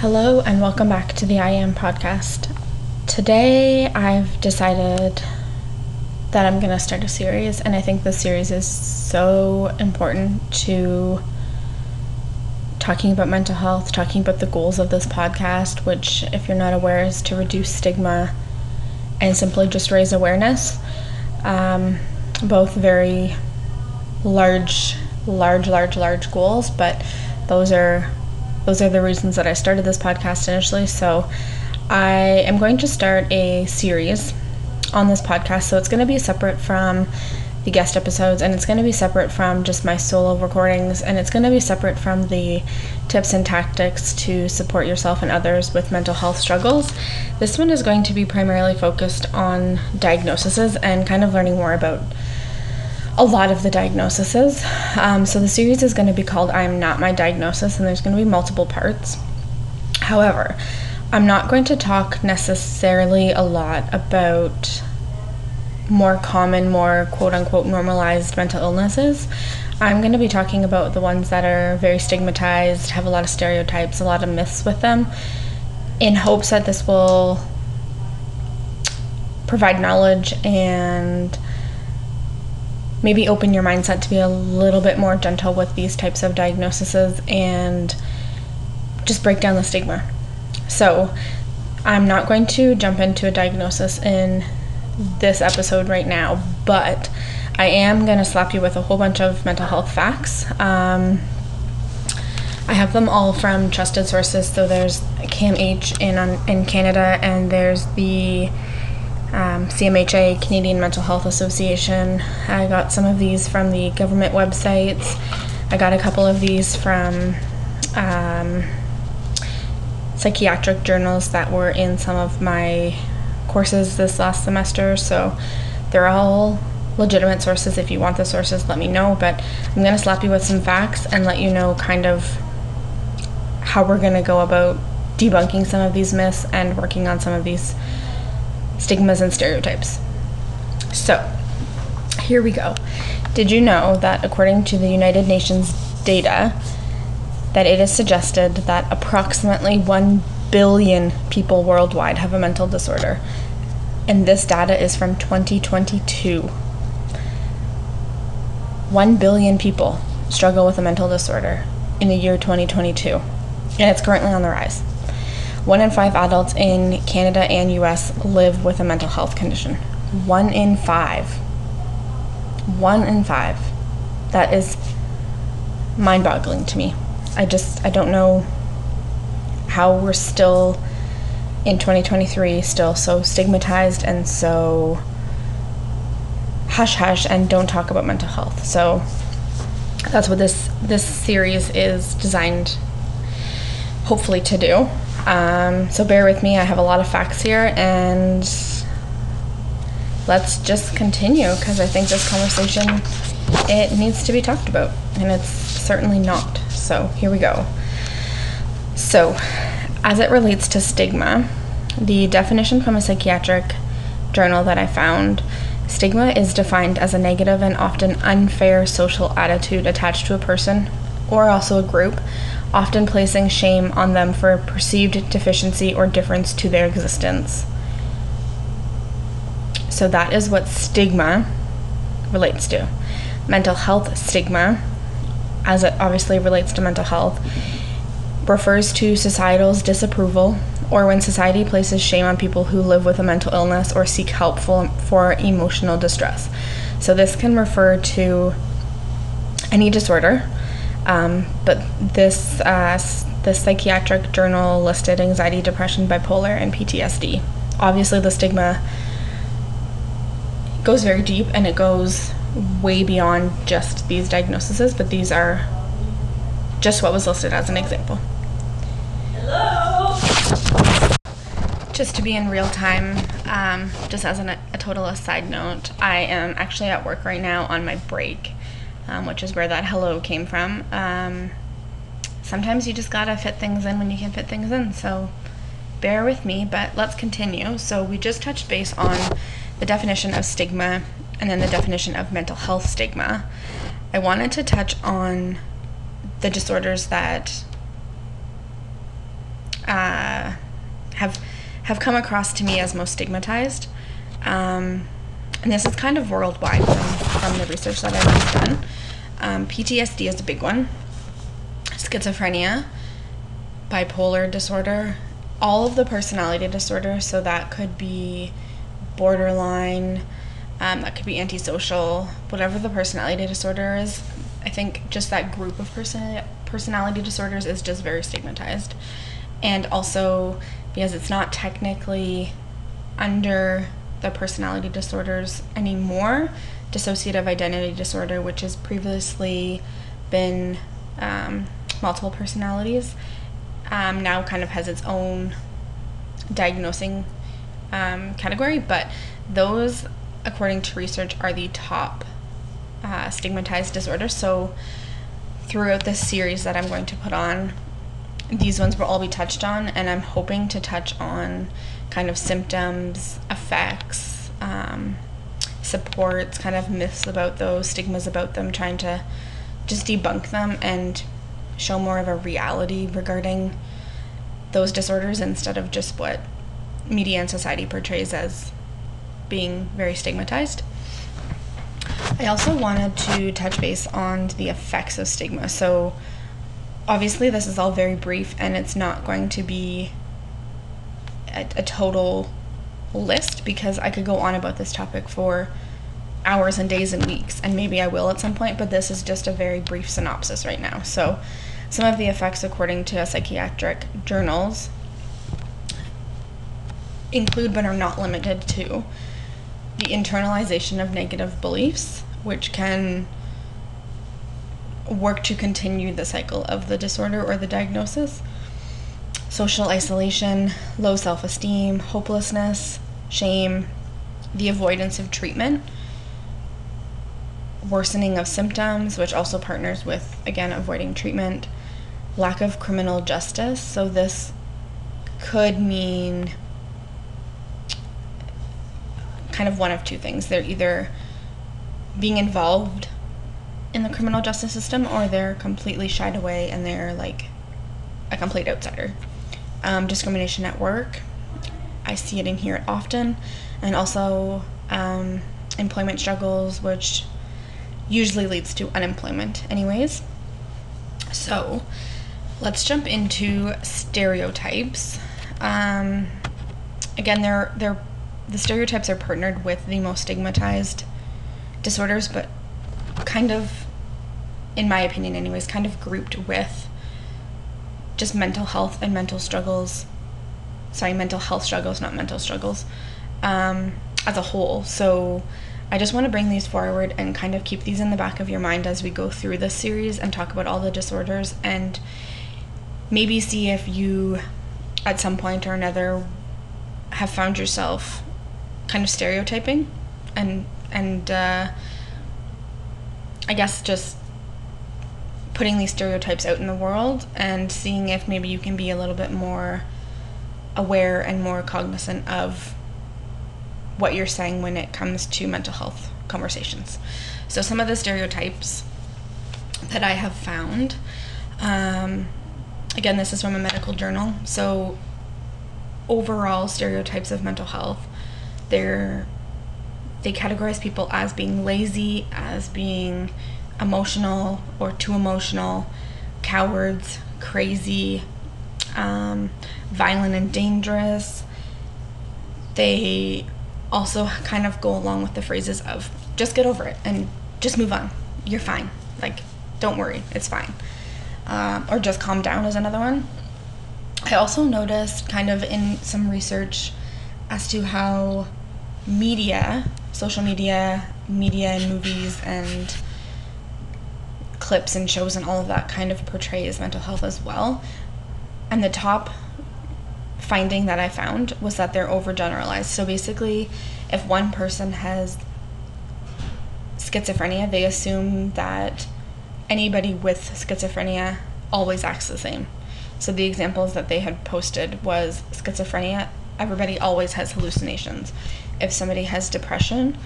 Hello, and welcome back to the I Am podcast. Today, I've decided that I'm going to start a series, and I think this series is so important to talking about mental health, talking about the goals of this podcast, which, if you're not aware, is to reduce stigma and simply just raise awareness. Um, both very large, large, large, large goals, but those are those are the reasons that I started this podcast initially. So I am going to start a series on this podcast. So it's going to be separate from the guest episodes and it's going to be separate from just my solo recordings and it's going to be separate from the tips and tactics to support yourself and others with mental health struggles. This one is going to be primarily focused on diagnoses and kind of learning more about a lot of the diagnoses. Um, so the series is going to be called I Am Not My Diagnosis, and there's going to be multiple parts. However, I'm not going to talk necessarily a lot about more common, more quote unquote normalized mental illnesses. I'm going to be talking about the ones that are very stigmatized, have a lot of stereotypes, a lot of myths with them, in hopes that this will provide knowledge and maybe open your mindset to be a little bit more gentle with these types of diagnoses and just break down the stigma. So, I'm not going to jump into a diagnosis in this episode right now, but I am going to slap you with a whole bunch of mental health facts. Um, I have them all from trusted sources. So there's CAMH in in Canada, and there's the um, CMHA, Canadian Mental Health Association. I got some of these from the government websites. I got a couple of these from um, psychiatric journals that were in some of my courses this last semester. So they're all legitimate sources. If you want the sources, let me know. But I'm going to slap you with some facts and let you know kind of how we're going to go about debunking some of these myths and working on some of these stigmas and stereotypes. So, here we go. Did you know that according to the United Nations data, that it is suggested that approximately 1 billion people worldwide have a mental disorder? And this data is from 2022. 1 billion people struggle with a mental disorder in the year 2022, and it's currently on the rise. One in five adults in Canada and US live with a mental health condition. One in five. One in five. That is mind boggling to me. I just, I don't know how we're still in 2023 still so stigmatized and so hush hush and don't talk about mental health. So that's what this this series is designed hopefully to do. Um, so bear with me, I have a lot of facts here, and let's just continue because I think this conversation it needs to be talked about, and it's certainly not. So here we go. So, as it relates to stigma, the definition from a psychiatric journal that I found stigma is defined as a negative and often unfair social attitude attached to a person or also a group often placing shame on them for a perceived deficiency or difference to their existence. So that is what stigma relates to. Mental health stigma, as it obviously relates to mental health, refers to societal's disapproval or when society places shame on people who live with a mental illness or seek help for, for emotional distress. So this can refer to any disorder um, but this uh, this psychiatric journal listed anxiety, depression, bipolar, and PTSD. Obviously, the stigma goes very deep and it goes way beyond just these diagnoses, but these are just what was listed as an example. Hello. Just to be in real time, um, just as an, a total aside note, I am actually at work right now on my break um, which is where that hello came from. Um, sometimes you just gotta fit things in when you can fit things in. So bear with me, but let's continue. So we just touched base on the definition of stigma and then the definition of mental health stigma. I wanted to touch on the disorders that uh, have have come across to me as most stigmatized. Um, and this is kind of worldwide from, from the research that I've done. Um, PTSD is a big one, schizophrenia, bipolar disorder, all of the personality disorders. So that could be borderline, um, that could be antisocial, whatever the personality disorder is. I think just that group of person personality disorders is just very stigmatized, and also because it's not technically under the personality disorders anymore. Dissociative identity disorder, which has previously been um, multiple personalities, um, now kind of has its own diagnosing um, category, but those, according to research, are the top uh, stigmatized disorders. So, throughout this series that I'm going to put on, these ones will all be touched on, and I'm hoping to touch on kind of symptoms, effects, um, supports, kind of myths about those, stigmas about them, trying to just debunk them and show more of a reality regarding those disorders instead of just what media and society portrays as being very stigmatized. I also wanted to touch base on the effects of stigma. So, obviously, this is all very brief and it's not going to be a, a total list because I could go on about this topic for hours and days and weeks, and maybe I will at some point, but this is just a very brief synopsis right now. So, some of the effects, according to psychiatric journals, include but are not limited to the internalization of negative beliefs, which can work to continue the cycle of the disorder or the diagnosis. Social isolation, low self esteem, hopelessness, shame, the avoidance of treatment, worsening of symptoms, which also partners with, again, avoiding treatment, lack of criminal justice. So, this could mean kind of one of two things. They're either being involved in the criminal justice system or they're completely shied away and they're like a complete outsider. Um, discrimination at work, I see it in here often, and also um, employment struggles, which usually leads to unemployment, anyways. So, let's jump into stereotypes. Um, again, they're they're the stereotypes are partnered with the most stigmatized disorders, but kind of, in my opinion, anyways, kind of grouped with just mental health and mental struggles. Sorry, mental health struggles, not mental struggles, um, as a whole. So I just want to bring these forward and kind of keep these in the back of your mind as we go through this series and talk about all the disorders and maybe see if you, at some point or another, have found yourself kind of stereotyping and and uh, I guess just putting these stereotypes out in the world and seeing if maybe you can be a little bit more aware and more cognizant of what you're saying when it comes to mental health conversations. So, some of the stereotypes that I have found, um, again, this is from a medical journal. So, overall stereotypes of mental health they're they categorize people as being lazy, as being emotional or too emotional, cowards, crazy, um, violent and dangerous. They also kind of go along with the phrases of just get over it and just move on. You're fine. Like, don't worry, it's fine. Um, or just calm down is another one. I also noticed kind of in some research as to how media, social media, media and movies and clips and shows and all of that kind of portrays mental health as well. And the top finding that I found was that they're overgeneralized. So basically, if one person has schizophrenia, they assume that anybody with schizophrenia always acts the same. So the examples that they had posted was schizophrenia, everybody always has hallucinations if somebody has depression,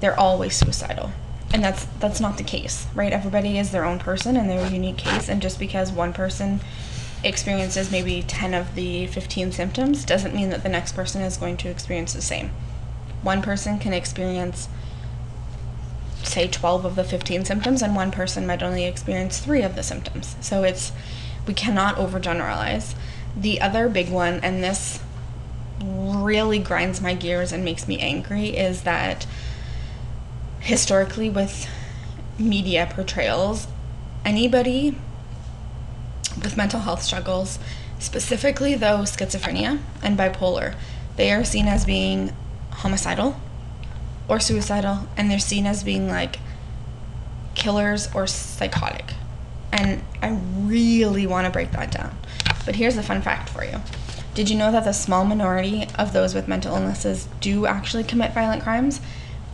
they're always suicidal. And that's that's not the case, right? Everybody is their own person and their unique case and just because one person experiences maybe 10 of the 15 symptoms doesn't mean that the next person is going to experience the same. One person can experience, say, 12 of the 15 symptoms, and one person might only experience three of the symptoms. So it's, we cannot overgeneralize. The other big one, and this really grinds my gears and makes me angry, is that historically, with media portrayals, anybody with mental health struggles, specifically though schizophrenia and bipolar, they are seen as being homicidal or suicidal, and they're seen as being like killers or psychotic. And I really want to break that down. But here's a fun fact for you. Did you know that the small minority of those with mental illnesses do actually commit violent crimes?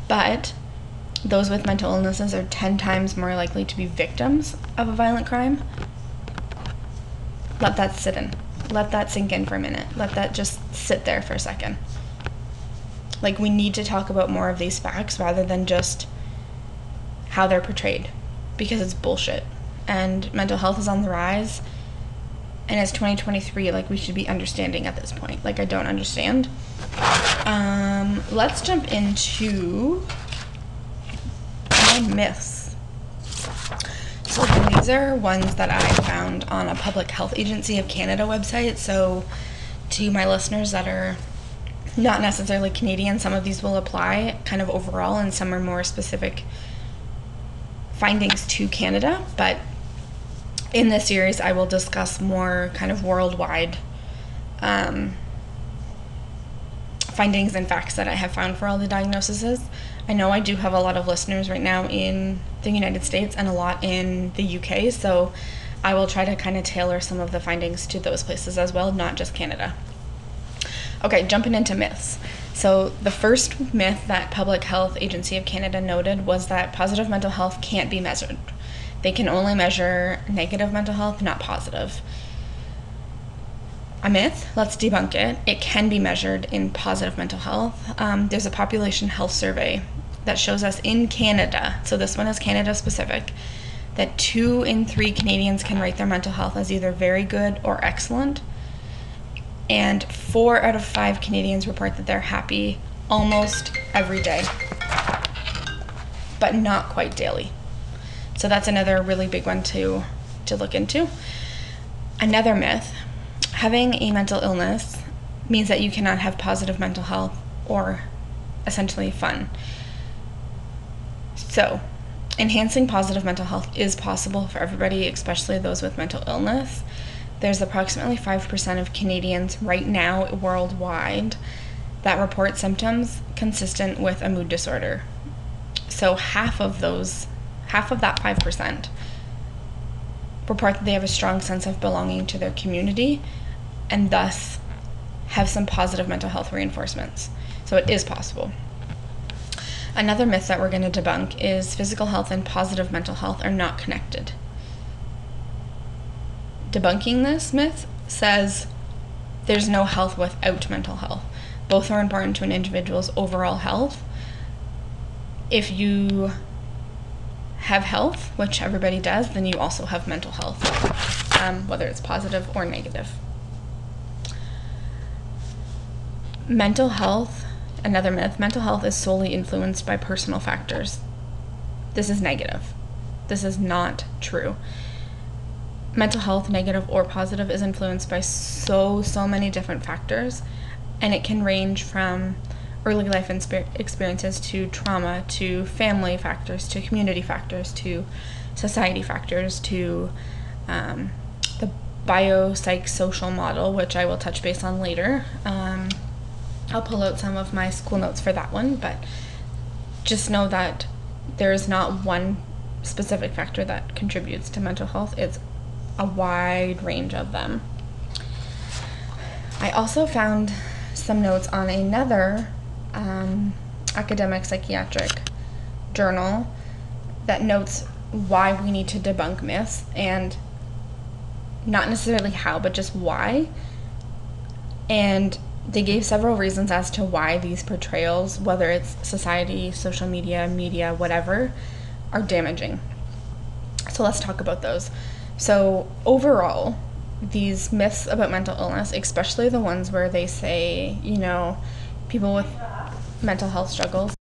But those with mental illnesses are 10 times more likely to be victims of a violent crime. Let that sit in. Let that sink in for a minute. Let that just sit there for a second. Like, we need to talk about more of these facts rather than just how they're portrayed because it's bullshit. And mental health is on the rise. And it's 2023. Like, we should be understanding at this point. Like, I don't understand. Um, let's jump into my myths. These are ones that I found on a Public Health Agency of Canada website. So to my listeners that are not necessarily Canadian, some of these will apply kind of overall, and some are more specific findings to Canada. But in this series, I will discuss more kind of worldwide um, findings and facts that I have found for all the diagnoses. I know I do have a lot of listeners right now in the United States and a lot in the UK, so I will try to kind of tailor some of the findings to those places as well, not just Canada. Okay, jumping into myths. So, the first myth that Public Health Agency of Canada noted was that positive mental health can't be measured. They can only measure negative mental health, not positive. A myth, let's debunk it. It can be measured in positive mental health. Um, there's a population health survey that shows us in Canada, so this one is Canada specific, that two in three Canadians can rate their mental health as either very good or excellent and four out of five Canadians report that they're happy almost every day, but not quite daily. So that's another really big one to to look into. Another myth: having a mental illness means that you cannot have positive mental health or essentially fun. So, enhancing positive mental health is possible for everybody, especially those with mental illness. There's approximately 5% of Canadians right now worldwide that report symptoms consistent with a mood disorder. So half of those, half of that 5%, report that they have a strong sense of belonging to their community and thus have some positive mental health reinforcements. So it is possible. Another myth that we're going to debunk is physical health and positive mental health are not connected debunking this myth says there's no health without mental health. Both are important to an individual's overall health. If you have health, which everybody does, then you also have mental health, um, whether it's positive or negative. Mental health, another myth, mental health is solely influenced by personal factors. This is negative. This is not true mental health, negative or positive, is influenced by so, so many different factors. And it can range from early life experiences to trauma to family factors to community factors to society factors to um, the biopsychosocial model, which I will touch base on later. Um, I'll pull out some of my school notes for that one, but just know that there is not one specific factor that contributes to mental health. It's a wide range of them. I also found some notes on another um, academic psychiatric journal that notes why we need to debunk myths and not necessarily how, but just why. And they gave several reasons as to why these portrayals, whether it's society, social media, media, whatever, are damaging. So let's talk about those. So, overall, these myths about mental illness, especially the ones where they say, you know, people with mental health struggles